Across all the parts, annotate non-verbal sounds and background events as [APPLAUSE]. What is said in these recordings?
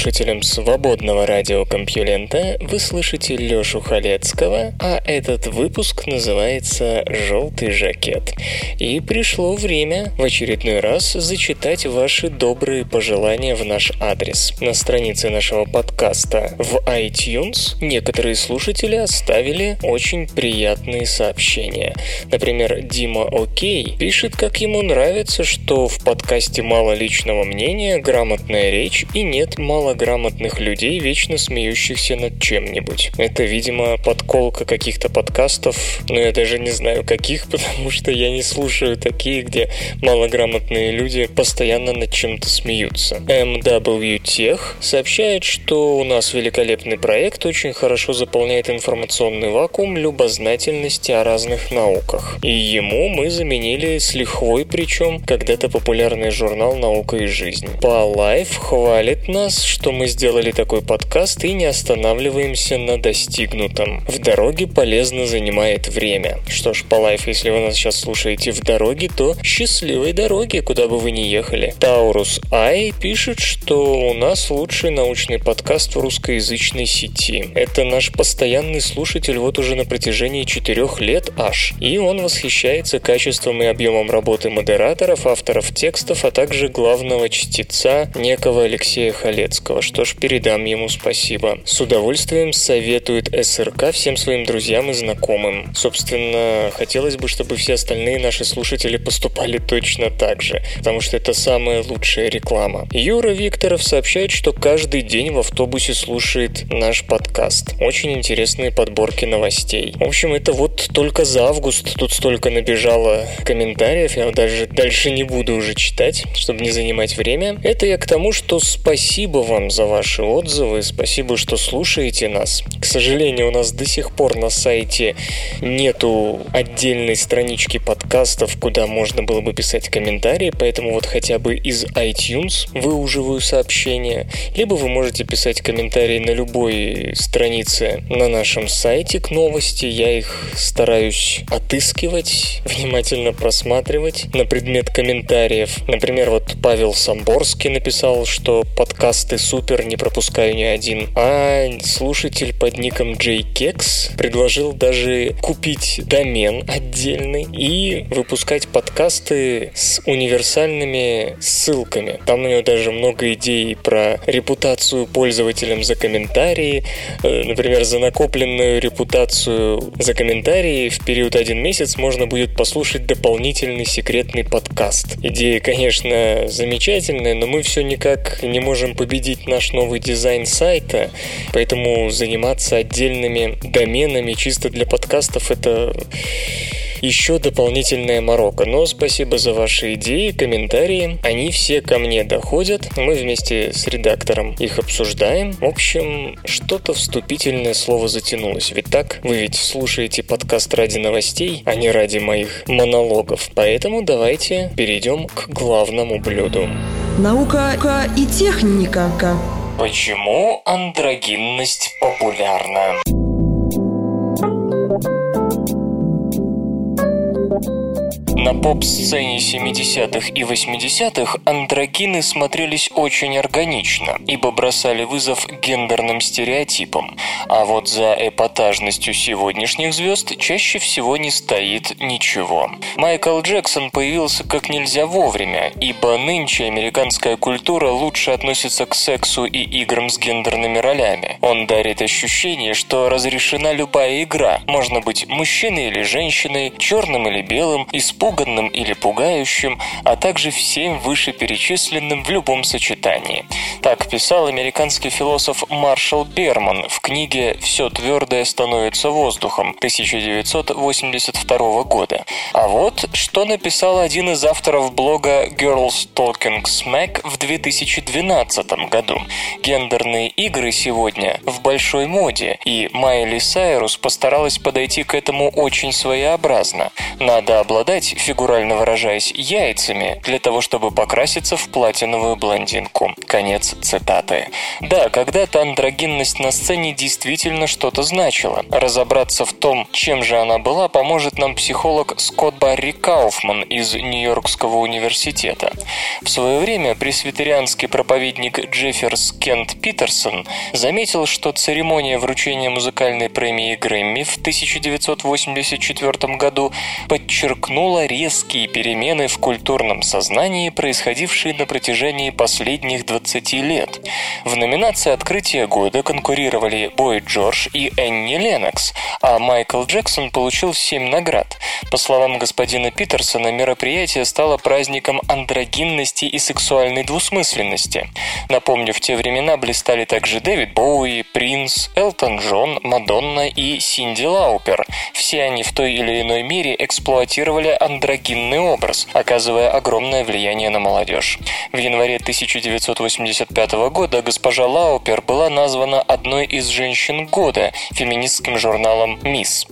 слушателям свободного радиокомпьюлента. Вы слышите Лёшу Халецкого, а этот выпуск называется «Желтый жакет». И пришло время в очередной раз зачитать ваши добрые пожелания в наш адрес. На странице нашего подкаста в iTunes некоторые слушатели оставили очень приятные сообщения. Например, Дима Окей пишет, как ему нравится, что в подкасте мало личного мнения, грамотная речь и нет малограмотных людей, вечно смеющихся над чем-нибудь. Это, видимо, подколка каких-то подкастов, но я даже не знаю каких, [LAUGHS] потому что я не слушаю такие, где малограмотные люди постоянно над чем-то смеются. MW сообщает, что у нас великолепный проект, очень хорошо заполняет информационный вакуум любознательности о разных науках. И ему мы заменили с лихвой, причем когда-то популярный журнал «Наука и жизнь». По Life хвалит нас, что мы сделали такой подкаст и не останавливаемся на достигнутом. В дороге полезно занимает время. Что ж, по лайф, если вы нас сейчас слушаете в дороге, то счастливой дороги, куда бы вы ни ехали. Таурус Ай пишет, что у нас лучший научный подкаст в русскоязычной сети. Это наш постоянный слушатель вот уже на протяжении четырех лет аж. И он восхищается качеством и объемом работы модераторов, авторов текстов, а также главного чтеца некого Алексея Алексея Халецкого. Что ж, передам ему спасибо. С удовольствием советует СРК всем своим друзьям и знакомым. Собственно, хотелось бы, чтобы все остальные наши слушатели поступали точно так же, потому что это самая лучшая реклама. Юра Викторов сообщает, что каждый день в автобусе слушает наш подкаст. Очень интересные подборки новостей. В общем, это вот только за август тут столько набежало комментариев, я даже дальше не буду уже читать, чтобы не занимать время. Это я к тому, что спасибо вам за ваши отзывы, спасибо, что слушаете нас. К сожалению, у нас до сих пор на сайте нету отдельной странички подкастов, куда можно было бы писать комментарии, поэтому вот хотя бы из iTunes выуживаю сообщения, либо вы можете писать комментарии на любой странице на нашем сайте к новости, я их стараюсь отыскивать, внимательно просматривать на предмет комментариев. Например, вот Павел Самборский написал, что подкасты супер, не пропускаю ни один. А слушатель под ником JKex предложил даже купить домен отдельный и выпускать подкасты с универсальными ссылками. Там у него даже много идей про репутацию пользователям за комментарии, э, например, за накопленную репутацию за комментарии в период один месяц можно будет послушать дополнительный секретный подкаст. Идея, конечно, замечательная, но мы все никак не можем победить наш новый дизайн сайта, поэтому заниматься отдельными доменами чисто для подкастов это еще дополнительная морока. Но спасибо за ваши идеи, комментарии. Они все ко мне доходят. Мы вместе с редактором их обсуждаем. В общем, что-то вступительное слово затянулось. Ведь так? Вы ведь слушаете подкаст ради новостей, а не ради моих монологов. Поэтому давайте перейдем к главному блюду. Наука и техника. Почему андрогинность популярна? На поп-сцене 70-х и 80-х андрогины смотрелись очень органично, ибо бросали вызов гендерным стереотипам. А вот за эпатажностью сегодняшних звезд чаще всего не стоит ничего. Майкл Джексон появился как нельзя вовремя, ибо нынче американская культура лучше относится к сексу и играм с гендерными ролями. Он дарит ощущение, что разрешена любая игра. Можно быть мужчиной или женщиной, черным или белым, испуганным напуганным или пугающим, а также всем вышеперечисленным в любом сочетании. Так писал американский философ Маршал Берман в книге «Все твердое становится воздухом» 1982 года. А вот что написал один из авторов блога Girls Talking Smack в 2012 году. Гендерные игры сегодня в большой моде, и Майли Сайрус постаралась подойти к этому очень своеобразно. Надо обладать, фигурально выражаясь, яйцами для того, чтобы покраситься в платиновую блондинку. Конец цитаты. Да, когда-то андрогинность на сцене действительно что-то значила. Разобраться в том, чем же она была, поможет нам психолог Скотт Барри Кауфман из Нью-Йоркского университета. В свое время пресвитерианский проповедник Джефферс Кент Питерсон заметил, что церемония вручения музыкальной премии Грэмми в 1984 году подчеркнула резкие перемены в культурном сознании, происходившие на протяжении последних 20 лет. В номинации «Открытие года» конкурировали Бой Джордж и Энни Ленокс, а Майкл Джексон получил 7 наград. По словам господина Питерсона, мероприятие стало праздником андрогинности и сексуальной двусмысленности. Напомню, в те времена блистали также Дэвид Боуи, Принц, Элтон Джон, Мадонна и Синди Лаупер. Все они в той или иной мере эксплуатировали андрогинный образ, оказывая огромное влияние на молодежь. В январе 1985 года госпожа Лаупер была названа одной из женщин года феминистским журналом «Мисс».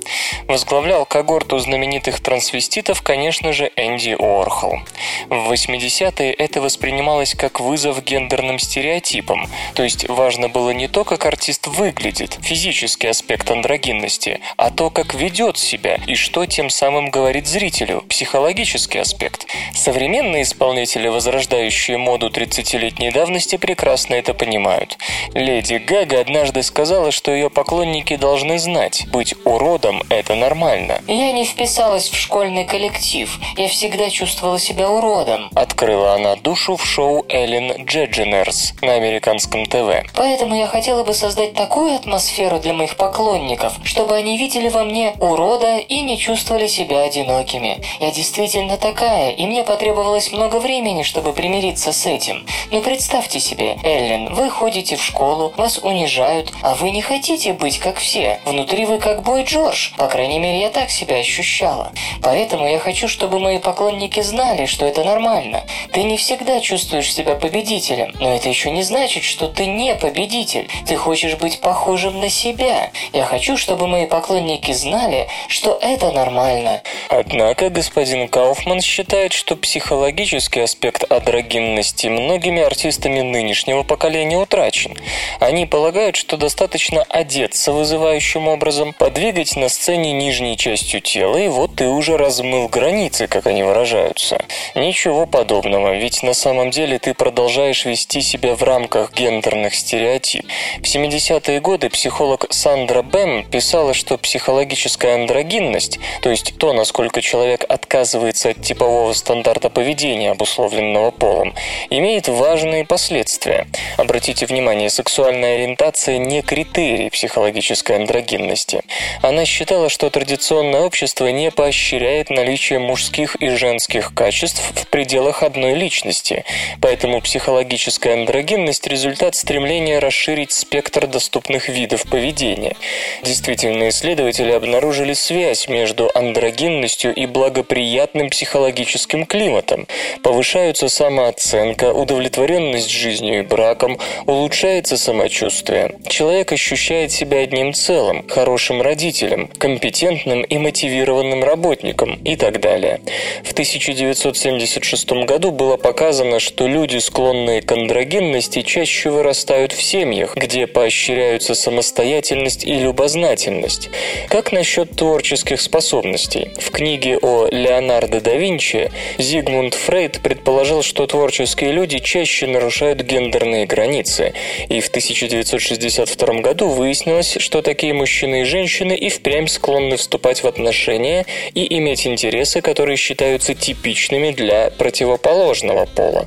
Возглавлял когорту знаменитых трансвеститов, конечно же, Энди Уорхол. В 80-е это воспринималось как вызов гендерным стереотипам, то есть важно было не то, как артист выглядит, физический аспект андрогинности, а то, как ведет себя и что тем самым говорит зрителю, психологический аспект. Современные исполнители, возрождающие моду 30-летней давности, прекрасно это понимают. Леди Гага однажды сказала, что ее поклонники должны знать, быть уродом – это нормально. Я не вписалась в школьный коллектив. Я всегда чувствовала себя уродом. Открыла она душу в шоу Эллен Джеджинерс на американском ТВ. Поэтому я хотела бы создать такую атмосферу для моих поклонников, чтобы они видели во мне урода и не чувствовали себя одинокими. Я действительно такая, и мне потребовалось много времени, чтобы примириться с этим. Но представьте себе, Эллен, вы ходите в школу, вас унижают, а вы не хотите быть как все. Внутри вы как Бой Джордж. По крайней мере, я так себя ощущала. Поэтому я хочу, чтобы мои поклонники знали, что это нормально. Ты не всегда чувствуешь себя победителем, но это еще не значит, что ты не победитель. Ты хочешь быть похожим на себя. Я хочу, чтобы мои поклонники знали, что это нормально. Однако господин Кауфман считает, что психологический аспект адрогинности многими артистами нынешнего поколения утрачен. Они полагают, что достаточно одеться вызывающим образом, подвигать на сцене нижней частью тела, и вот ты уже размыл границы, как они выражаются. Ничего подобного, ведь на самом деле ты продолжаешь вести себя в рамках гендерных стереотипов. В 70-е годы психолог Сандра Бэм писала, что психологическая андрогинность, то есть то, насколько человек отказывается от типового стандарта поведения, обусловленного полом, имеет важные последствия. Обратите внимание, сексуальная ориентация не критерий психологической андрогинности. Она считала, что традиционное общество не поощряет наличие мужских и женских качеств в пределах одной личности, поэтому психологическая андрогинность – результат стремления расширить спектр доступных видов поведения. Действительно, исследователи обнаружили связь между андрогинностью и благоприятным психологическим климатом. Повышаются самооценка, удовлетворенность жизнью и браком, улучшается самочувствие. Человек ощущает себя одним целым, хорошим родителем, компетентным и мотивированным работником и так далее. В 1976 году было показано, что люди, склонные к андрогинности, чаще вырастают в семьях, где поощряются самостоятельность и любознательность. Как насчет творческих способностей? В книге о Леонардо да Винчи Зигмунд Фрейд предположил, что творческие люди чаще нарушают гендерные границы, и в 1962 году выяснилось, что такие мужчины и женщины и впрямь склонны вступать в отношения и иметь интересы, которые считаются типичными для противоположного пола.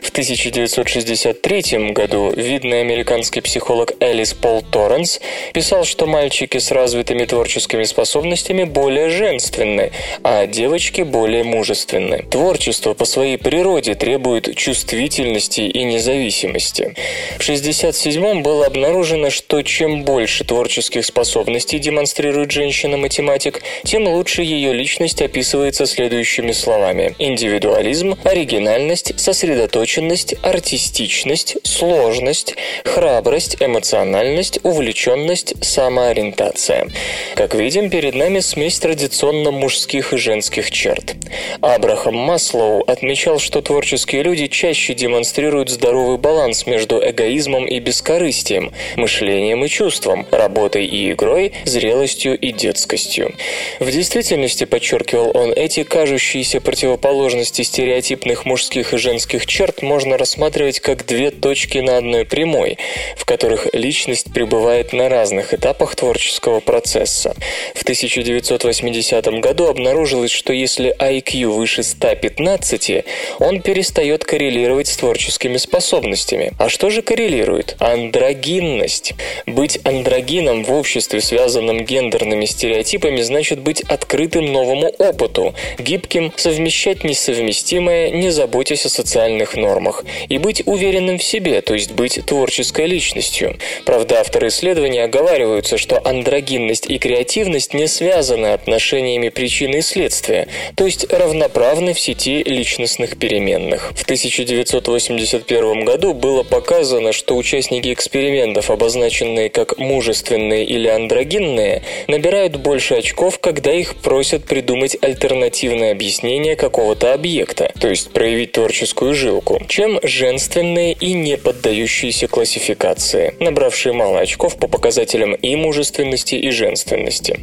В 1963 году видный американский психолог Элис Пол Торренс писал, что мальчики с развитыми творческими способностями более женственны, а девочки девочки более мужественны. Творчество по своей природе требует чувствительности и независимости. В 1967-м было обнаружено, что чем больше творческих способностей демонстрирует женщина-математик, тем лучше ее личность описывается следующими словами. Индивидуализм, оригинальность, сосредоточенность, артистичность, сложность, храбрость, эмоциональность, увлеченность, самоориентация. Как видим, перед нами смесь традиционно мужских и женских черт. Абрахам Маслоу отмечал, что творческие люди чаще демонстрируют здоровый баланс между эгоизмом и бескорыстием, мышлением и чувством, работой и игрой, зрелостью и детскостью. В действительности, подчеркивал он, эти кажущиеся противоположности стереотипных мужских и женских черт можно рассматривать как две точки на одной прямой, в которых личность пребывает на разных этапах творческого процесса. В 1980 году обнаружилось, что если IQ выше 115, он перестает коррелировать с творческими способностями. А что же коррелирует? Андрогинность. Быть андрогином в обществе, связанном гендерными стереотипами, значит быть открытым новому опыту, гибким, совмещать несовместимое, не заботясь о социальных нормах, и быть уверенным в себе, то есть быть творческой личностью. Правда, авторы исследования оговариваются, что андрогинность и креативность не связаны отношениями причины и следствия, то есть равноправны в сети личностных переменных. В 1981 году было показано, что участники экспериментов, обозначенные как мужественные или андрогинные, набирают больше очков, когда их просят придумать альтернативное объяснение какого-то объекта, то есть проявить творческую жилку, чем женственные и не поддающиеся классификации, набравшие мало очков по показателям и мужественности, и женственности.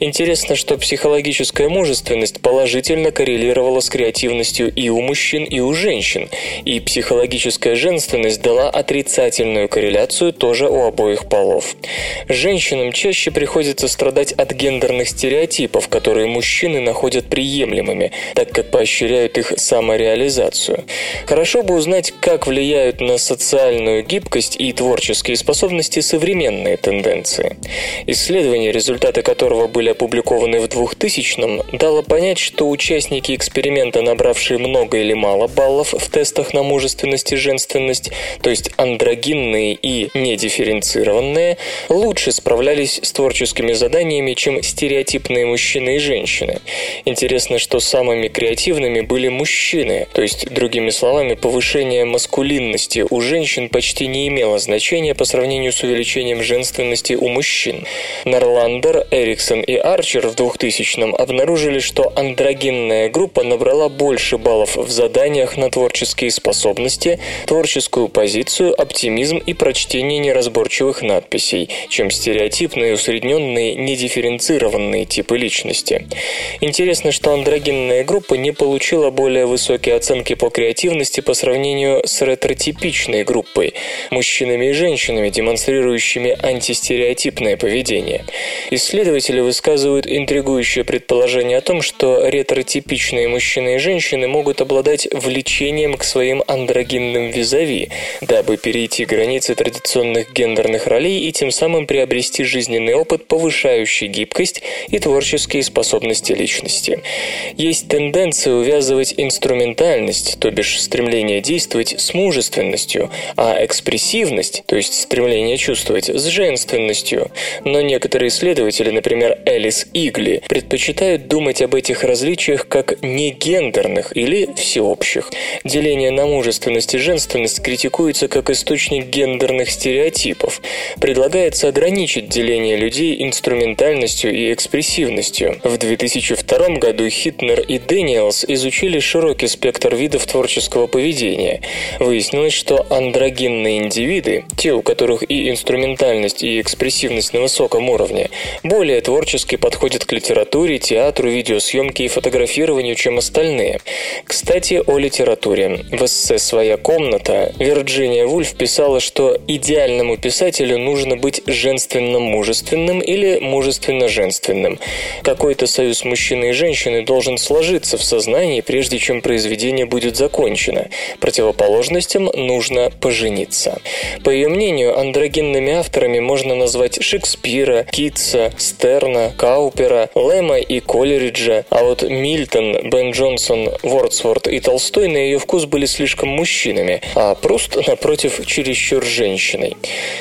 Интересно, что психологическая мужественность положительно коррелировала с креативностью и у мужчин, и у женщин, и психологическая женственность дала отрицательную корреляцию тоже у обоих полов. Женщинам чаще приходится страдать от гендерных стереотипов, которые мужчины находят приемлемыми, так как поощряют их самореализацию. Хорошо бы узнать, как влияют на социальную гибкость и творческие способности современные тенденции. Исследование, результаты которого были опубликованы в 2000-м, дало понять, что участники эксперимента, набравшие много или мало баллов в тестах на мужественность и женственность, то есть андрогинные и недифференцированные, лучше справлялись с творческими заданиями, чем стереотипные мужчины и женщины. Интересно, что самыми креативными были мужчины, то есть, другими словами, повышение маскулинности у женщин почти не имело значения по сравнению с увеличением женственности у мужчин. Нарландер, Эриксон и Арчер в 2000-м обнаружили, что андрогинная группа набрала больше баллов в заданиях на творческие способности, творческую позицию, оптимизм и прочтение неразборчивых надписей, чем стереотипные, усредненные, недифференцированные типы личности. Интересно, что андрогинная группа не получила более высокие оценки по креативности по сравнению с ретротипичной группой – мужчинами и женщинами, демонстрирующими антистереотипное поведение. Исследователи высказывают интригующее предположение о том, что ретротипичные мужчины и женщины могут обладать влечением к своим андрогинным визави, дабы перейти границы традиционных гендерных ролей и тем самым приобрести жизненный опыт, повышающий гибкость и творческие способности личности. Есть тенденция увязывать инструментальность, то бишь стремление действовать, с мужественностью, а экспрессивность, то есть стремление чувствовать, с женственностью. Но некоторые исследователи, например, Элис Игли, предпочитают думать об этих различиях как негендерных или всеобщих. Деление на мужественность и женственность критикуется как источник гендерных стереотипов. Предлагается ограничить деление людей инструментальностью и экспрессивностью. В 2002 году Хитнер и Дэниелс изучили широкий спектр видов творческого поведения. Выяснилось, что андрогинные индивиды, те, у которых и инструментальность, и экспрессивность на высоком уровне, более творчески подходят к литературе, театру, видеосъемке и фотографированию, чем остальные. Кстати, о литературе. В эссе «Своя комната» Вирджиния Вульф писала, что идеальному писателю нужно быть женственно-мужественным или мужественно-женственным. Какой-то союз мужчины и женщины должен сложиться в сознании, прежде чем произведение будет закончено. Противоположностям нужно пожениться. По ее мнению, андрогенными авторами можно назвать Шекспира, Китса, Стерна, Каупера, Лэма и Колериджа, а вот Мильтон, Бен Джонсон, Вордсворт и Толстой на ее вкус были слишком мужчинами, а Пруст, напротив, чересчур женщиной.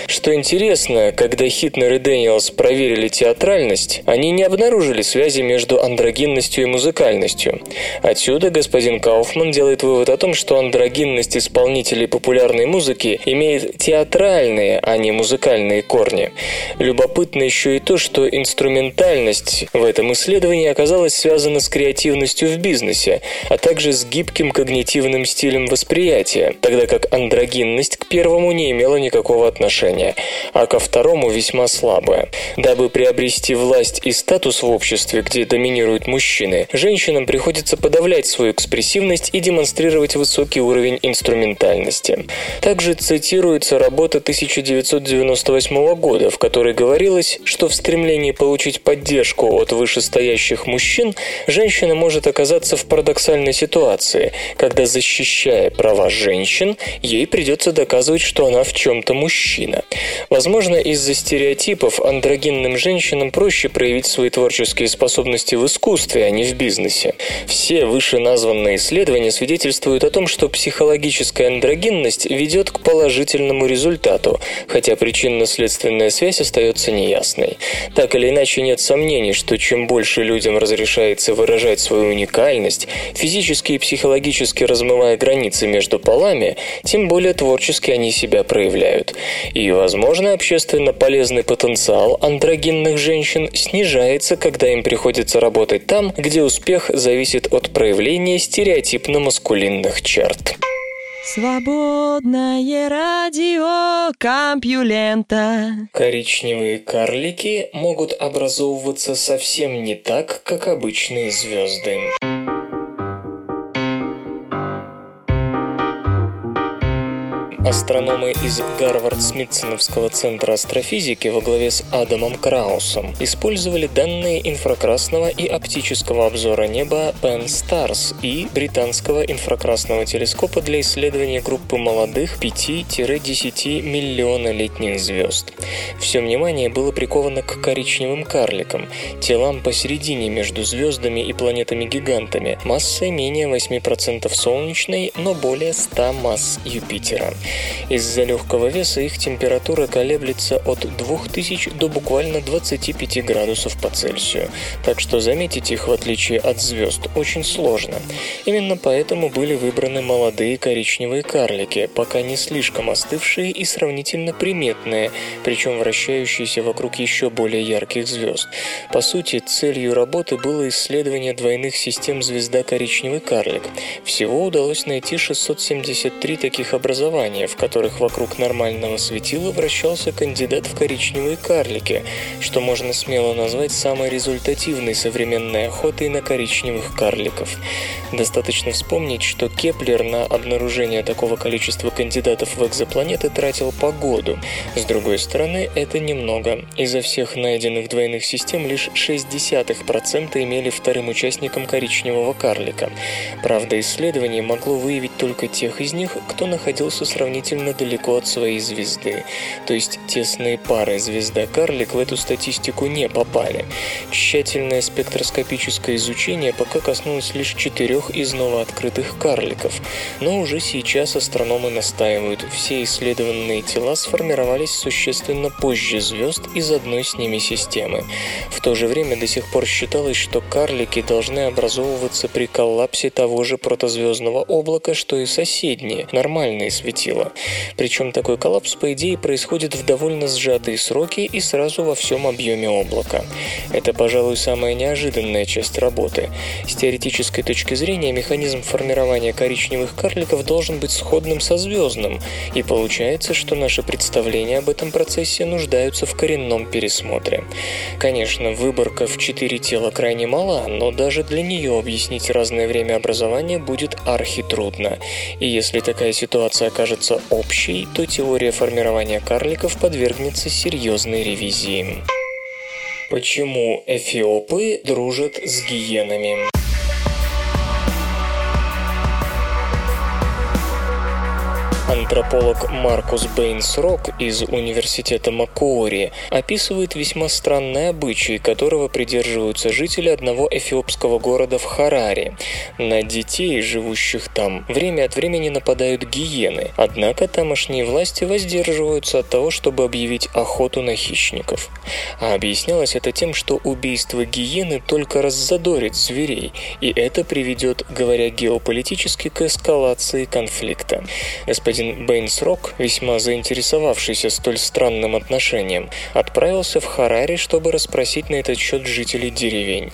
Что интересно, когда Хитнер и Дэниелс проверили театральность, они не обнаружили связи между андрогинностью и музыкальностью. Отсюда господин Кауфман делает вывод о том, что андрогинность исполнителей популярной музыки имеет театральные, а не музыкальные корни. Любопытно еще и то, что инструментальность в этом исследовании оказалась связана с креативностью в бизнесе, а также с гибким когнитивным стилем восприятия, тогда как андрогинность к первому не имела никакого отношения, а ко второму весьма слабая. Дабы приобрести власть и статус в обществе, где доминируют мужчины, женщинам приходится подавлять свою экспрессивность и демонстрировать высокий уровень инструментальности. Также цитируется работа 1998 года, в которой говорилось, что в стремлении получить поддержку от вышестоящих мужчин женщина может оказаться в парадоксальной ситуации, когда, защищая права женщин, ей придется доказывать, что она в чем-то мужчина. Возможно, из-за стереотипов андрогинным женщинам проще проявить свои творческие способности в искусстве, а не в бизнесе. Все вышеназванные исследования свидетельствуют о том, что психологическая андрогинность ведет к положительному результату, хотя причинно-следственная связь остается неясной. Так или иначе, нет сомнений, что чем больше людям разрешается выражать свою уникальность, физически и психологически размывая границы между полами, тем более творчески они себя проявляют. И, возможно, общественно полезный потенциал андрогинных женщин снижается, когда им приходится работать там, где успех зависит от проявления стереотипно-маскулинных черт. Свободное радио Компьюлента. Коричневые карлики могут образовываться совсем не так, как обычные звезды. Астрономы из Гарвард-Смитсоновского центра астрофизики во главе с Адамом Краусом использовали данные инфракрасного и оптического обзора неба Pen Stars и британского инфракрасного телескопа для исследования группы молодых 5-10 миллионолетних звезд. Все внимание было приковано к коричневым карликам, телам посередине между звездами и планетами-гигантами, массой менее 8% солнечной, но более 100 масс Юпитера. Из-за легкого веса их температура колеблется от 2000 до буквально 25 градусов по Цельсию, так что заметить их в отличие от звезд очень сложно. Именно поэтому были выбраны молодые коричневые карлики, пока не слишком остывшие и сравнительно приметные, причем вращающиеся вокруг еще более ярких звезд. По сути, целью работы было исследование двойных систем звезда коричневый карлик. Всего удалось найти 673 таких образования, в которых вокруг нормального светила вращался кандидат в коричневые карлики, что можно смело назвать самой результативной современной охотой на коричневых карликов. Достаточно вспомнить, что Кеплер на обнаружение такого количества кандидатов в экзопланеты тратил по году. С другой стороны, это немного. Изо всех найденных двойных систем лишь 0,6% имели вторым участником коричневого карлика. Правда, исследование могло выявить только тех из них, кто находился сравнительно далеко от своей звезды. То есть тесные пары звезда-карлик в эту статистику не попали. Тщательное спектроскопическое изучение пока коснулось лишь четырех из новооткрытых карликов. Но уже сейчас астрономы настаивают, все исследованные тела сформировались существенно позже звезд из одной с ними системы. В то же время до сих пор считалось, что карлики должны образовываться при коллапсе того же протозвездного облака, что и соседние, нормальные светила. Причем такой коллапс, по идее, происходит в довольно сжатые сроки и сразу во всем объеме облака. Это, пожалуй, самая неожиданная часть работы. С теоретической точки зрения механизм формирования коричневых карликов должен быть сходным со звездным, и получается, что наши представления об этом процессе нуждаются в коренном пересмотре. Конечно, выборка в четыре тела крайне мала, но даже для нее объяснить разное время образования будет архитрудно. И если такая ситуация окажется общей, то теория формирования карликов подвергнется серьезной ревизии. Почему эфиопы дружат с гиенами? Антрополог Маркус Бейнс Рок из университета Макуори описывает весьма странный обычай, которого придерживаются жители одного эфиопского города в Хараре. На детей, живущих там, время от времени нападают гиены, однако тамошние власти воздерживаются от того, чтобы объявить охоту на хищников. А объяснялось это тем, что убийство гиены только раззадорит зверей, и это приведет, говоря геополитически, к эскалации конфликта. Господин Бэйнс Рок, весьма заинтересовавшийся столь странным отношением, отправился в Харари, чтобы расспросить на этот счет жителей деревень.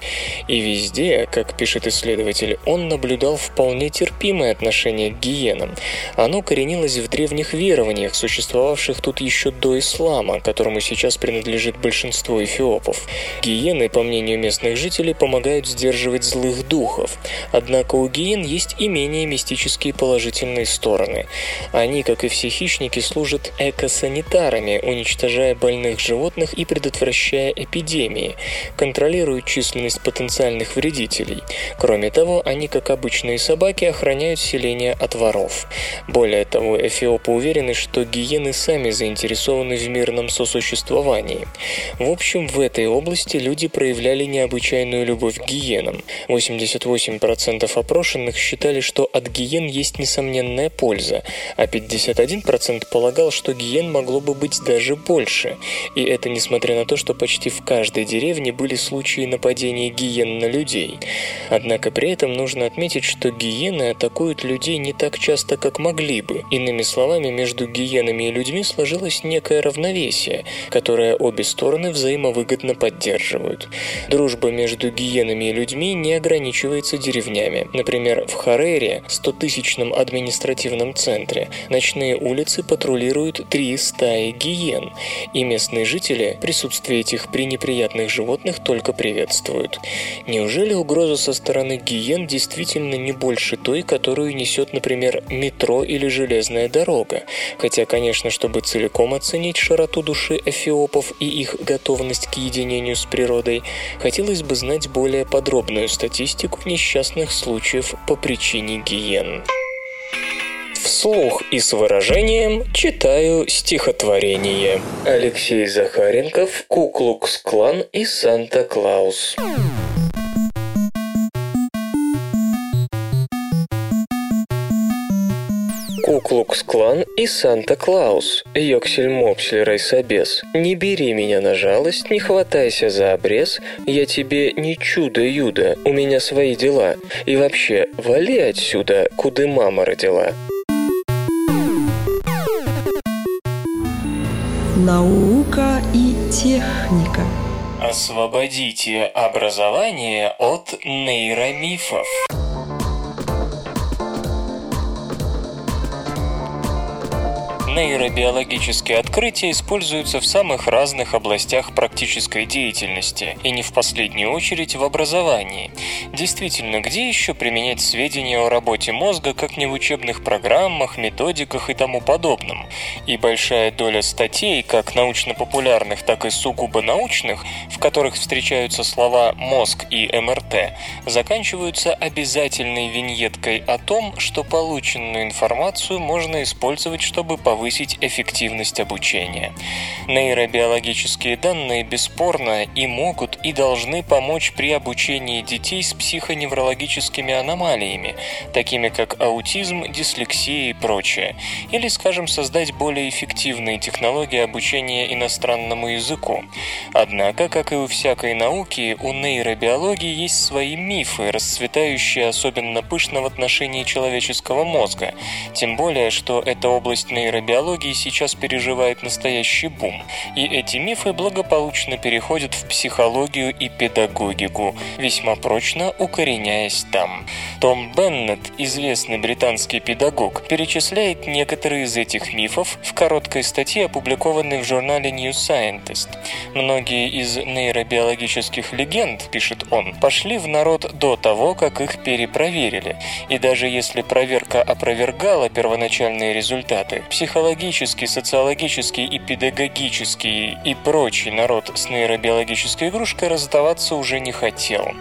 И везде, как пишет исследователь, он наблюдал вполне терпимое отношение к гиенам. Оно коренилось в древних верованиях, существовавших тут еще до ислама, которому сейчас принадлежит большинство эфиопов. Гиены, по мнению местных жителей, помогают сдерживать злых духов. Однако у гиен есть и менее мистические положительные стороны. Они, как и все хищники, служат экосанитарами, уничтожая больных животных и предотвращая эпидемии, контролируют численность потенциальных вредителей. Кроме того, они, как обычные собаки, охраняют селение от воров. Более того, эфиопы уверены, что гиены сами заинтересованы в мирном сосуществовании. В общем, в этой области люди проявляли необычайную любовь к гиенам. 88% опрошенных считали, что от гиен есть несомненная польза, а 51% полагал, что гиен могло бы быть даже больше. И это несмотря на то, что почти в каждой деревне были случаи нападения гиен на людей. Однако при этом нужно отметить, что гиены атакуют людей не так часто, как могли бы. Иными словами, между гиенами и людьми сложилось некое равновесие, которое обе стороны взаимовыгодно поддерживают. Дружба между гиенами и людьми не ограничивается деревнями. Например, в Харере, 100-тысячном административном центре, ночные улицы патрулируют три стаи гиен, и местные жители присутствие этих пренеприятных животных только приветствуют. Неужели угроза со стороны гиен действительно не больше той, которую несет, например, метро или железная дорога? Хотя, конечно, чтобы целиком оценить широту души эфиопов и их готовность к единению с природой, хотелось бы знать более подробную статистику несчастных случаев по причине гиен. Вслух и с выражением читаю стихотворение. Алексей Захаренков, Куклукс-клан и Санта-Клаус. Куклукс-клан и Санта-Клаус. Йоксель-мопсель райсобес. Не бери меня на жалость, не хватайся за обрез. Я тебе не чудо-юдо, у меня свои дела. И вообще, вали отсюда, куда мама родила. Наука и техника. Освободите образование от нейромифов. Нейробиологические открытия используются в самых разных областях практической деятельности, и не в последнюю очередь в образовании. Действительно, где еще применять сведения о работе мозга, как не в учебных программах, методиках и тому подобном? И большая доля статей, как научно-популярных, так и сугубо научных, в которых встречаются слова «мозг» и «МРТ», заканчиваются обязательной виньеткой о том, что полученную информацию можно использовать, чтобы повысить повысить эффективность обучения. Нейробиологические данные бесспорно и могут и должны помочь при обучении детей с психоневрологическими аномалиями, такими как аутизм, дислексия и прочее, или, скажем, создать более эффективные технологии обучения иностранному языку. Однако, как и у всякой науки, у нейробиологии есть свои мифы, расцветающие особенно пышно в отношении человеческого мозга, тем более, что эта область нейробиологии биологии сейчас переживает настоящий бум, и эти мифы благополучно переходят в психологию и педагогику, весьма прочно укореняясь там. Том Беннет, известный британский педагог, перечисляет некоторые из этих мифов в короткой статье, опубликованной в журнале New Scientist. Многие из нейробиологических легенд, пишет он, пошли в народ до того, как их перепроверили. И даже если проверка опровергала первоначальные результаты, психология психологический, социологический и педагогический и прочий народ с нейробиологической игрушкой расставаться уже не хотел.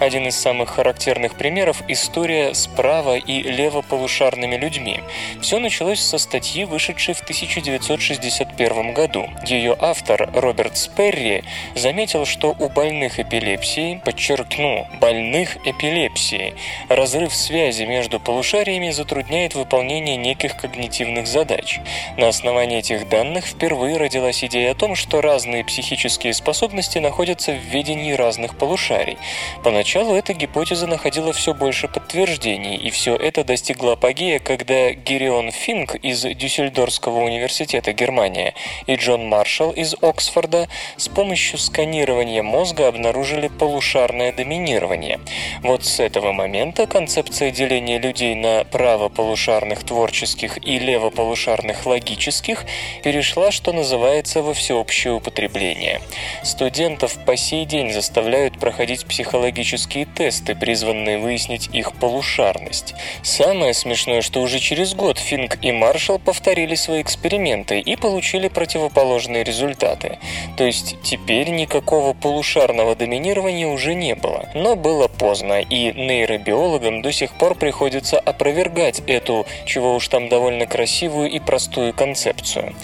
Один из самых характерных примеров – история с право- и левополушарными людьми. Все началось со статьи, вышедшей в 1961 году. Ее автор Роберт Сперри заметил, что у больных эпилепсией, подчеркну, больных эпилепсией, разрыв связи между полушариями затрудняет выполнение неких когнитивных задач. На основании этих данных впервые родилась идея о том, что разные психические способности находятся в ведении разных полушарий. Поначалу эта гипотеза находила все больше подтверждений, и все это достигло апогея, когда Гирион Финк из Дюссельдорфского университета Германия и Джон Маршалл из Оксфорда с помощью сканирования мозга обнаружили полушарное доминирование. Вот с этого момента концепция деления людей на правополушарных творческих и левополушарных логических перешла, что называется, во всеобщее употребление. Студентов по сей день заставляют проходить психологические тесты, призванные выяснить их полушарность. Самое смешное, что уже через год Финк и Маршалл повторили свои эксперименты и получили противоположные результаты. То есть теперь никакого полушарного доминирования уже не было. Но было поздно, и нейробиологам до сих пор приходится опровергать эту, чего уж там довольно красивую и простую концепцию.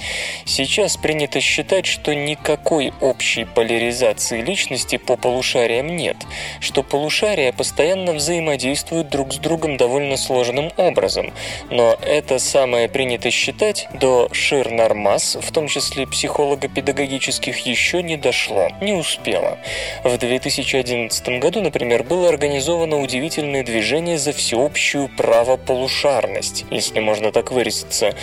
Сейчас принято считать, что никакой общей поляризации личности по полушариям нет, что полушария постоянно взаимодействуют друг с другом довольно сложным образом, но это самое принято считать до Шир-Нормас, в том числе психолого-педагогических, еще не дошло, не успело. В 2011 году, например, было организовано удивительное движение за всеобщую правополушарность, если можно так выразиться,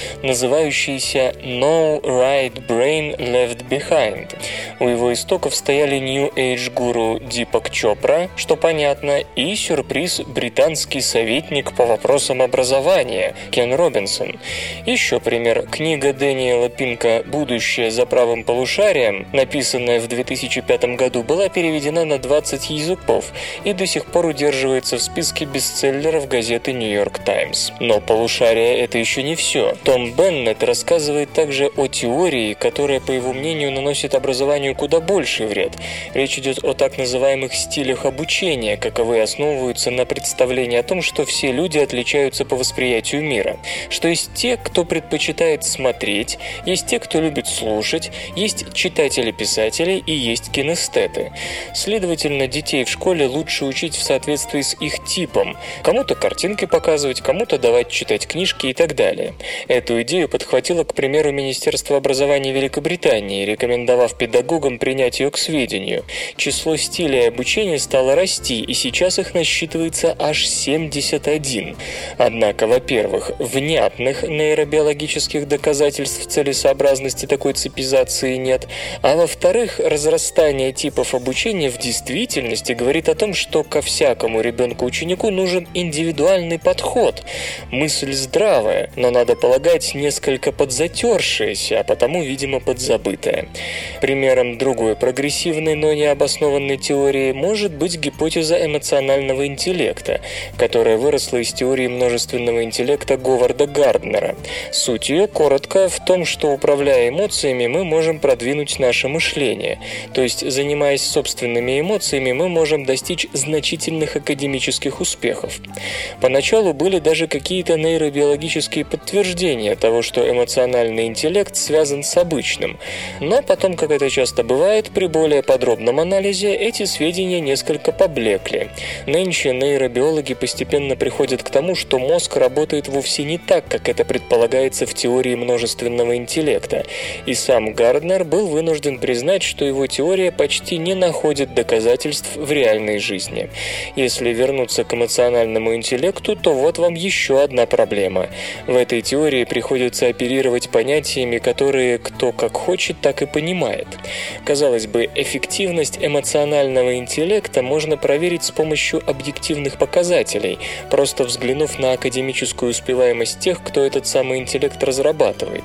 называющееся No Right Brain Left Behind. У его истоков стояли New Age гуру Дипак Чопра, что понятно, и сюрприз британский советник по вопросам образования Кен Робинсон. Еще пример. Книга Дэниела Пинка «Будущее за правым полушарием», написанная в 2005 году, была переведена на 20 языков и до сих пор удерживается в списке бестселлеров газеты «Нью-Йорк Таймс». Но полушарие – это еще не все. Том Беннет рассказывает также о теории, которая, по его мнению, наносит образованию куда больший вред. Речь идет о так называемых стилях обучения, каковые основываются на представлении о том, что все люди отличаются по восприятию мира. Что есть те, кто предпочитает смотреть, есть те, кто любит слушать, есть читатели-писатели и есть кинестеты. Следовательно, детей в школе лучше учить в соответствии с их типом. Кому-то картинки показывать, кому-то давать читать книжки и так далее. Эту идею подхватило, к примеру, Министерство образования Великобритании, рекомендовав педагогам принять ее к сведению. Число стилей обучения стало расти, и сейчас их насчитывается аж 71. Однако, во-первых, внятных нейробиологических доказательств целесообразности такой цепизации нет, а во-вторых, разрастание типов обучения в действительности говорит о том, что ко всякому ребенку-ученику нужен индивидуальный подход. Мысль здравая, но, надо полагать, несколько подзатершаяся, а потому, видимо, подзабытая. Примером другой прогрессивной, но необоснованной теории может быть гипотеза эмоционального интеллекта, которая выросла из теории множественного интеллекта Говарда Гарднера. Суть ее коротко в том, что управляя эмоциями, мы можем продвинуть наше мышление. То есть, занимаясь собственными эмоциями, мы можем достичь значительных академических успехов. Поначалу были даже какие-то нейробиологические подтверждения того, что эмоциональный интеллект связан с обычным. Но потом, как это часто бывает, при более подробном анализе эти сведения несколько поблекли. Нынче нейробиологи постепенно приходят к тому, что мозг работает вовсе не так, как это предполагается в теории множественного интеллекта. И сам Гарднер был вынужден признать, что его теория почти не находит доказательств в реальной жизни. Если вернуться к эмоциональному интеллекту, то вот вам еще одна проблема. В этой теории приходится оперировать понятиями, которые кто как хочет, так и понимает. Казалось бы, эффективность эмоционального интеллекта можно проверить с помощью объективных показателей, просто взглянув на академическую успеваемость тех, кто этот самый интеллект разрабатывает.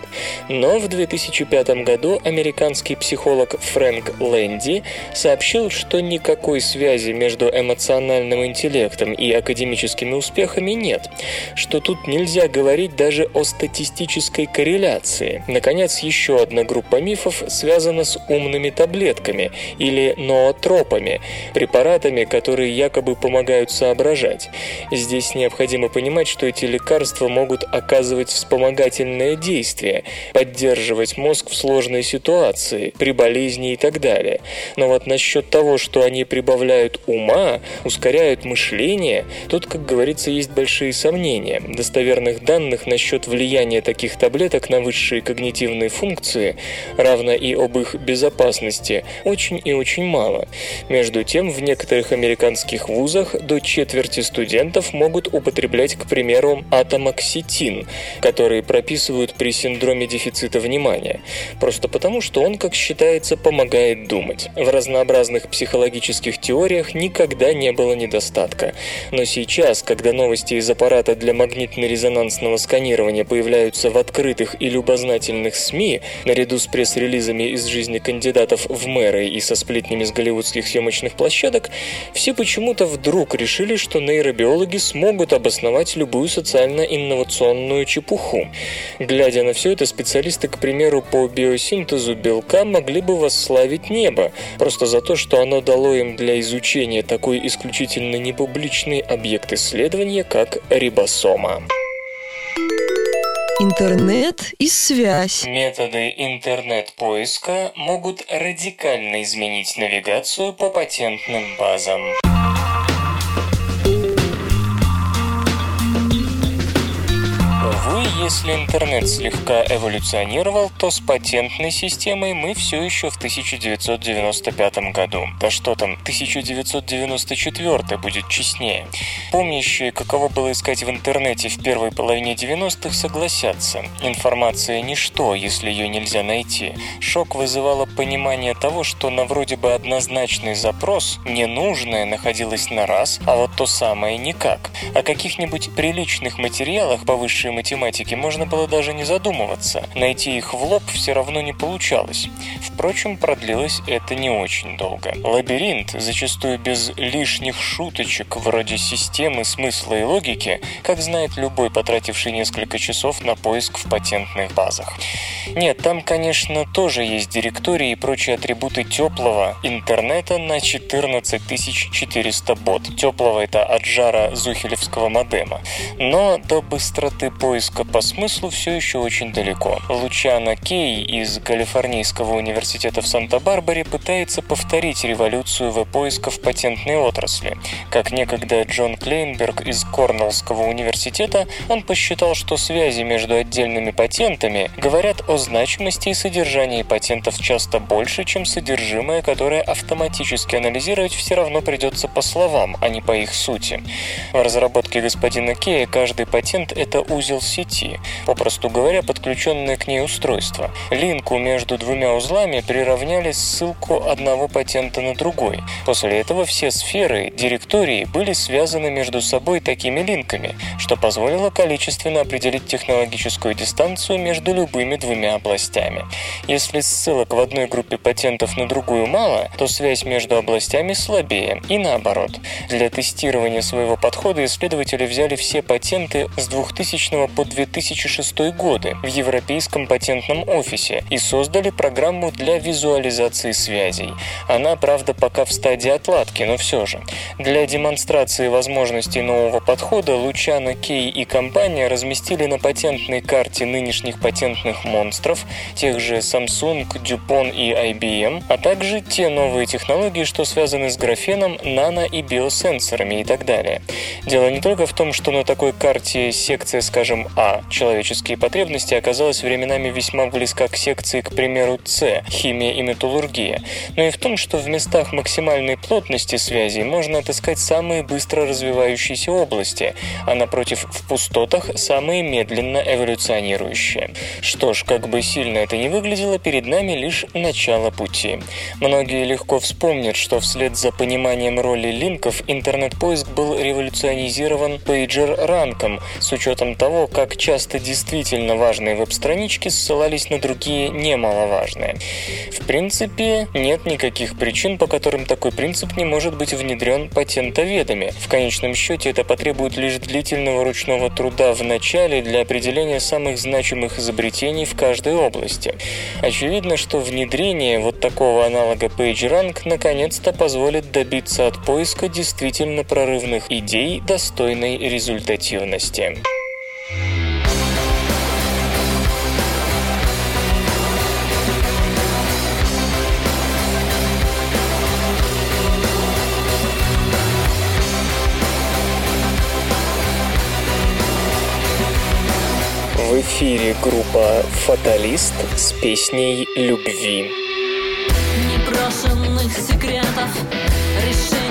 Но в 2005 году американский психолог Фрэнк Лэнди сообщил, что никакой связи между эмоциональным интеллектом и академическими успехами нет, что тут нельзя говорить даже о статистическом логической корреляции. Наконец, еще одна группа мифов связана с умными таблетками или ноотропами, препаратами, которые якобы помогают соображать. Здесь необходимо понимать, что эти лекарства могут оказывать вспомогательное действие, поддерживать мозг в сложной ситуации, при болезни и так далее. Но вот насчет того, что они прибавляют ума, ускоряют мышление, тут, как говорится, есть большие сомнения. Достоверных данных насчет влияния таких таблеток на высшие когнитивные функции, равно и об их безопасности, очень и очень мало. Между тем, в некоторых американских вузах до четверти студентов могут употреблять, к примеру, атомоксетин, который прописывают при синдроме дефицита внимания, просто потому, что он, как считается, помогает думать. В разнообразных психологических теориях никогда не было недостатка. Но сейчас, когда новости из аппарата для магнитно-резонансного сканирования появляются в открытых и любознательных СМИ, наряду с пресс-релизами из жизни кандидатов в мэры и со сплетнями с голливудских съемочных площадок, все почему-то вдруг решили, что нейробиологи смогут обосновать любую социально-инновационную чепуху. Глядя на все это, специалисты, к примеру, по биосинтезу белка могли бы восславить небо, просто за то, что оно дало им для изучения такой исключительно непубличный объект исследования, как рибосома. Интернет и связь. Методы интернет-поиска могут радикально изменить навигацию по патентным базам. Увы, если интернет слегка эволюционировал, то с патентной системой мы все еще в 1995 году. Да что там, 1994 будет честнее. Помнящие, каково было искать в интернете в первой половине 90-х, согласятся. Информация – ничто, если ее нельзя найти. Шок вызывало понимание того, что на вроде бы однозначный запрос ненужное находилось на раз, а вот то самое никак. О каких-нибудь приличных материалах по высшей можно было даже не задумываться. Найти их в лоб все равно не получалось. Впрочем, продлилось это не очень долго. Лабиринт, зачастую без лишних шуточек, вроде системы, смысла и логики, как знает любой, потративший несколько часов на поиск в патентных базах. Нет, там, конечно, тоже есть директории и прочие атрибуты теплого интернета на 14 400 бот. Теплого это от жара зухелевского модема. Но до быстроты поиска по смыслу все еще очень далеко. Лучана Кей из Калифорнийского университета в Санта-Барбаре пытается повторить революцию веб-поиска в патентной отрасли. Как некогда Джон Клейнберг из Корнеллского университета, он посчитал, что связи между отдельными патентами говорят о значимости и содержании патентов часто больше, чем содержимое, которое автоматически анализировать все равно придется по словам, а не по их сути. В разработке господина Кея каждый патент – это узел сети, попросту говоря, подключенное к ней устройство. Линку между двумя узлами приравняли ссылку одного патента на другой. После этого все сферы, директории были связаны между собой такими линками, что позволило количественно определить технологическую дистанцию между любыми двумя областями. Если ссылок в одной группе патентов на другую мало, то связь между областями слабее, и наоборот. Для тестирования своего подхода исследователи взяли все патенты с 2000 по 2006 годы в Европейском патентном офисе и создали программу для визуализации связей. Она, правда, пока в стадии отладки, но все же. Для демонстрации возможностей нового подхода Лучано Кей и компания разместили на патентной карте нынешних патентных монстров, тех же Samsung, DuPont и IBM, а также те новые технологии, что связаны с графеном, нано и биосенсорами и так далее. Дело не только в том, что на такой карте секция, скажем, А, человеческие потребности, оказалась временами весьма близка к секции, к примеру, С, химия и металлургия, но и в том, что в местах максимальной плотности связей можно отыскать самые быстро развивающиеся области, а напротив, в пустотах самые медленно эволюционирующие. Что ж, как бы сильно это ни выглядело, перед нами лишь начало пути. Многие легко вспомнят, что вслед за пониманием роли линков интернет-поиск был революционизирован пейджер-ранком с учетом того, как часто действительно важные веб-странички ссылались на другие немаловажные. В принципе, нет никаких причин, по которым такой принцип не может быть внедрен патентоведами. В конечном счете это потребует лишь длительного ручного труда в начале для определения самых значимых изобретений в каждой области. Очевидно, что внедрение вот такого аналога PageRank наконец-то позволит добиться от поиска действительно прорывных идей достойной результативности. Эфире группа «Фаталист» с песней «Любви». Непрошенных секретов, решений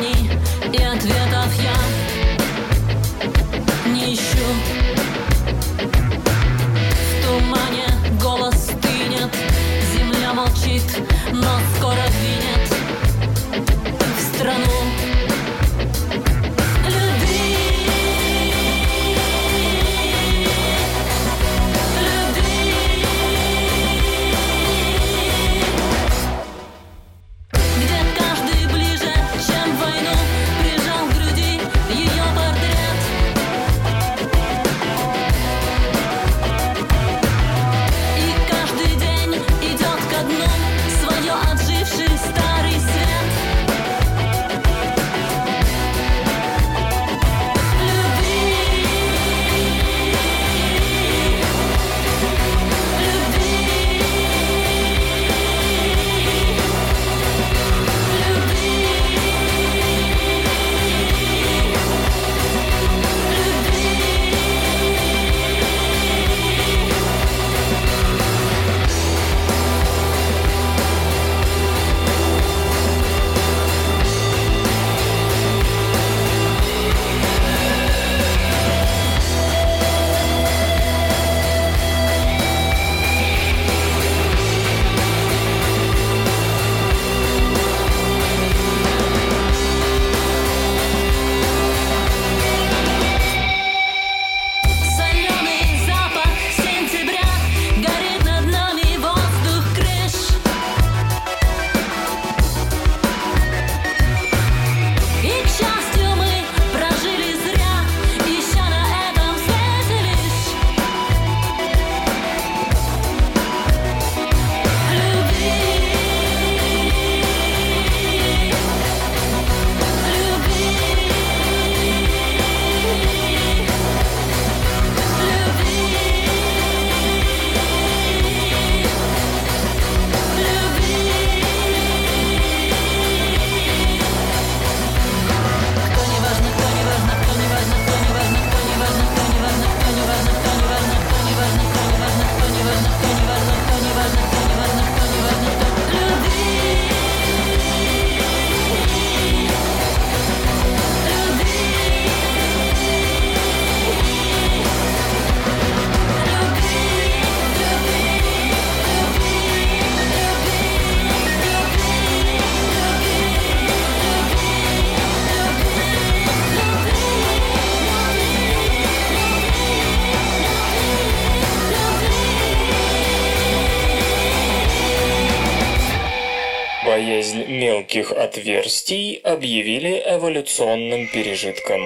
отверстий объявили эволюционным пережитком.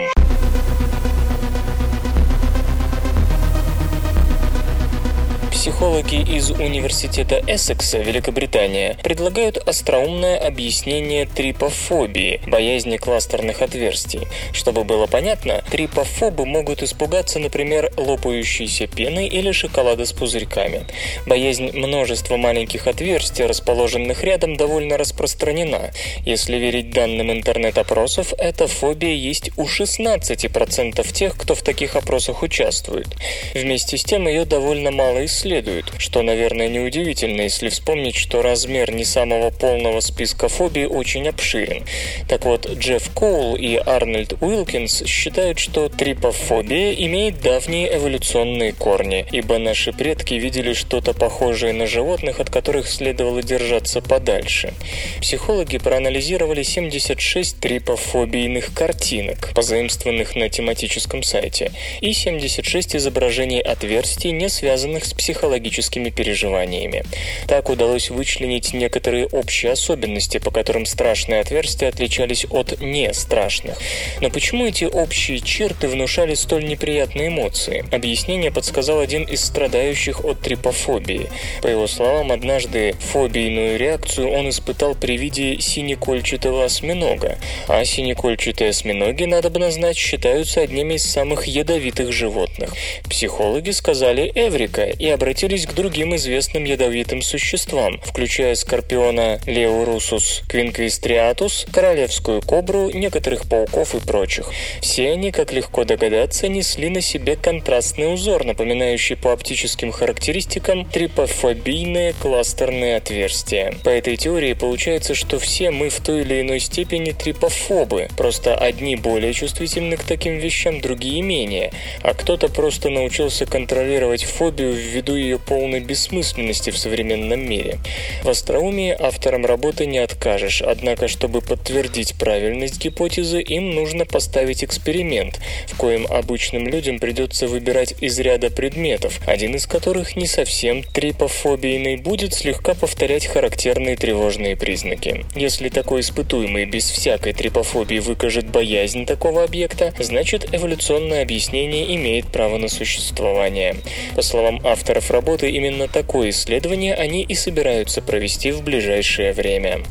Психологи из Университета Эссекса, Великобритания, предлагают остроумное объяснение трипофобии – боязни кластерных отверстий. Чтобы было понятно, трипофобы могут испугаться, например, лопающейся пены или шоколада с пузырьками. Боязнь множества маленьких отверстий, расположенных рядом, довольно распространена. Если верить данным интернет-опросов, эта фобия есть у 16% тех, кто в таких опросах участвует. Вместе с тем ее довольно мало исследуют. что, наверное, неудивительно, если вспомнить, что размер не самого полного списка фобий очень обширен. Так вот, Джефф Коул и Арнольд Уилкинс считают, что трипофобия имеет давние эволюционные корни, ибо наши предки видели что-то похожее на животных, от которых следовало держаться подальше. Психологи проанализировали 76 трипофобийных картинок, позаимствованных на тематическом сайте, и 76 изображений отверстий, не связанных с психологическими переживаниями. Так удалось вычленить некоторые общие особенности, по которым страшные отверстия отличались от не страшных. Но почему эти общие черты внушали столь неприятные эмоции? Объяснение подсказал один из страдающих от трипофобии. По его словам, однажды фобийную реакцию он испытал при виде синекольчатого осьминога, а синекольчатые осьминоги, надо бы знать, считаются одними из самых ядовитых животных. Психологи сказали «эврика» и обратились к другим известным ядовитым существам, включая скорпиона Леурусус quinquestriatus, королевскую кобру, некоторых пауков и прочих. Все они, как легко догадаться, несли на себе контрастный узор, напоминающий по оптическим характеристикам трипофобийные кластерные отверстия. По этой теории получается, что все мы в той или иной степени трипофобы, просто одни более чувствительны к таким вещам, другие менее, а кто-то просто научился контролировать фобию ввиду ее полной бессмысленности в современном мире. В остроумии авторам работы не откажешь, однако, чтобы подтвердить правильность гипотезы, им нужно поставить эксперимент, в коем обычным людям придется выбирать из ряда предметов, один из которых не совсем трипофобийный, будет слегка повторять характерные тревожные признаки. Если такой испытуемый без всякой трипофобии выкажет боязнь такого объекта, значит эволюционное объяснение имеет право на существование. По словам авторов работы, именно такое исследование они и собираются провести в ближайшее время.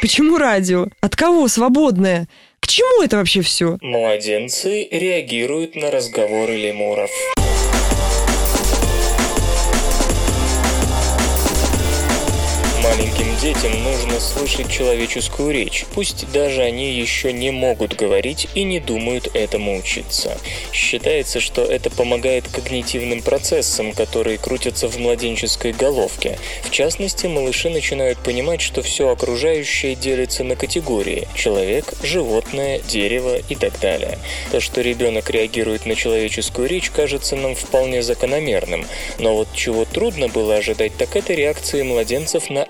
Почему радио? От кого свободное? К чему это вообще все? Младенцы реагируют на разговоры лемуров. Детям нужно слышать человеческую речь, пусть даже они еще не могут говорить и не думают этому учиться. Считается, что это помогает когнитивным процессам, которые крутятся в младенческой головке. В частности, малыши начинают понимать, что все окружающее делится на категории – человек, животное, дерево и так далее. То, что ребенок реагирует на человеческую речь, кажется нам вполне закономерным. Но вот чего трудно было ожидать, так это реакции младенцев на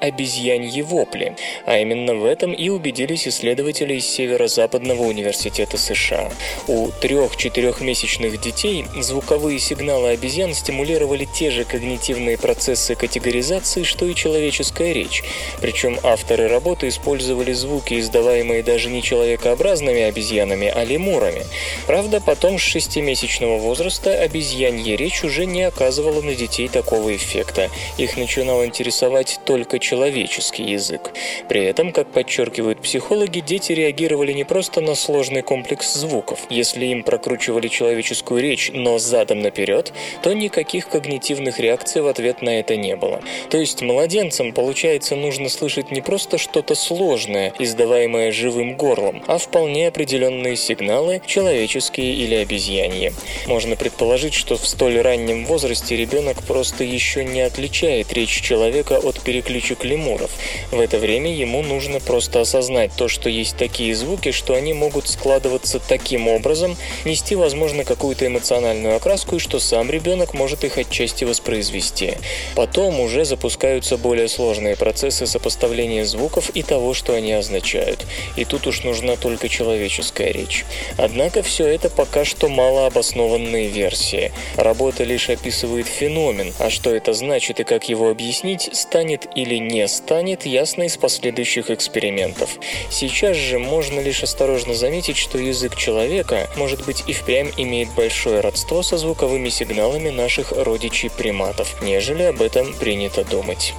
обезьяньи вопли. А именно в этом и убедились исследователи из Северо-Западного университета США. У трех-четырехмесячных детей звуковые сигналы обезьян стимулировали те же когнитивные процессы категоризации, что и человеческая речь. Причем авторы работы использовали звуки, издаваемые даже не человекообразными обезьянами, а лемурами. Правда, потом с шестимесячного возраста обезьянья речь уже не оказывала на детей такого эффекта. Их начинал интересовать только человеческий язык. При этом, как подчеркивают психологи, дети реагировали не просто на сложный комплекс звуков. Если им прокручивали человеческую речь, но задом наперед, то никаких когнитивных реакций в ответ на это не было. То есть младенцам, получается, нужно слышать не просто что-то сложное, издаваемое живым горлом, а вполне определенные сигналы, человеческие или обезьяньи. Можно предположить, что в столь раннем возрасте ребенок просто еще не отличает речь человека от переключек лемуров. В это время ему нужно просто осознать то, что есть такие звуки, что они могут складываться таким образом, нести, возможно, какую-то эмоциональную окраску, и что сам ребенок может их отчасти воспроизвести. Потом уже запускаются более сложные процессы сопоставления звуков и того, что они означают. И тут уж нужна только человеческая речь. Однако все это пока что малообоснованные версии. Работа лишь описывает феномен, а что это значит и как его объяснить, станет или не станет ясно из последующих экспериментов. Сейчас же можно лишь осторожно заметить, что язык человека, может быть, и впрямь имеет большое родство со звуковыми сигналами наших родичей-приматов, нежели об этом принято думать.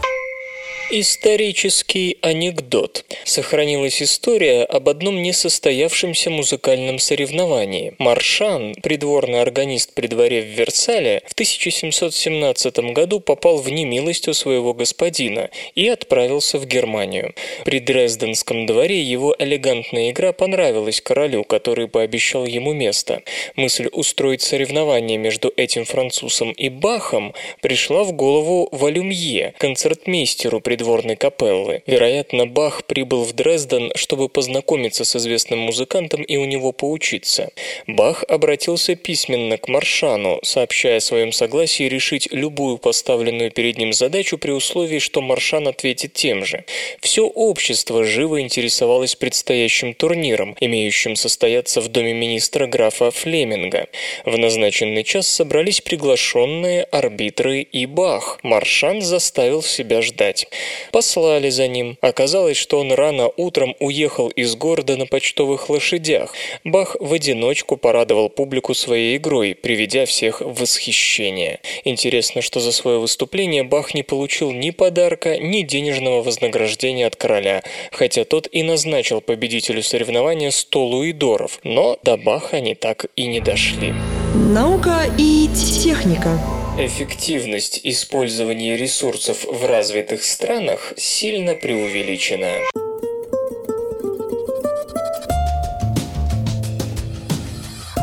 Исторический анекдот. Сохранилась история об одном несостоявшемся музыкальном соревновании. Маршан, придворный органист при дворе в Версале, в 1717 году попал в немилость у своего господина и отправился в Германию. При Дрезденском дворе его элегантная игра понравилась королю, который пообещал ему место. Мысль устроить соревнование между этим французом и Бахом пришла в голову Валюмье, концертмейстеру придворного придворной капеллы. Вероятно, Бах прибыл в Дрезден, чтобы познакомиться с известным музыкантом и у него поучиться. Бах обратился письменно к Маршану, сообщая о своем согласии решить любую поставленную перед ним задачу при условии, что Маршан ответит тем же. Все общество живо интересовалось предстоящим турниром, имеющим состояться в доме министра графа Флеминга. В назначенный час собрались приглашенные арбитры и Бах. Маршан заставил себя ждать. Послали за ним. Оказалось, что он рано утром уехал из города на почтовых лошадях. Бах в одиночку порадовал публику своей игрой, приведя всех в восхищение. Интересно, что за свое выступление Бах не получил ни подарка, ни денежного вознаграждения от короля, хотя тот и назначил победителю соревнования 100 луидоров, но до Баха они так и не дошли. Наука и техника. Эффективность использования ресурсов в развитых странах сильно преувеличена.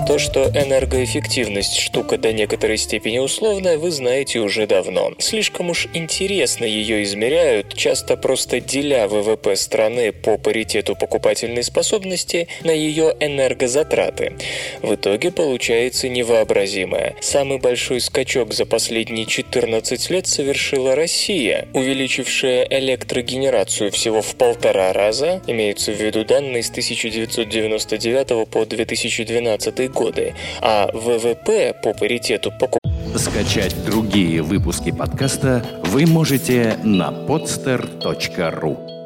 То, что энергоэффективность штука до некоторой степени условная, вы знаете уже давно. Слишком уж интересно ее измеряют, часто просто деля ВВП страны по паритету покупательной способности на ее энергозатраты. В итоге получается невообразимое. Самый большой скачок за последние 14 лет совершила Россия, увеличившая электрогенерацию всего в полтора раза, имеются в виду данные с 1999 по 2012 год годы, а ВВП по паритету покупки Скачать другие выпуски подкаста вы можете на podster.ru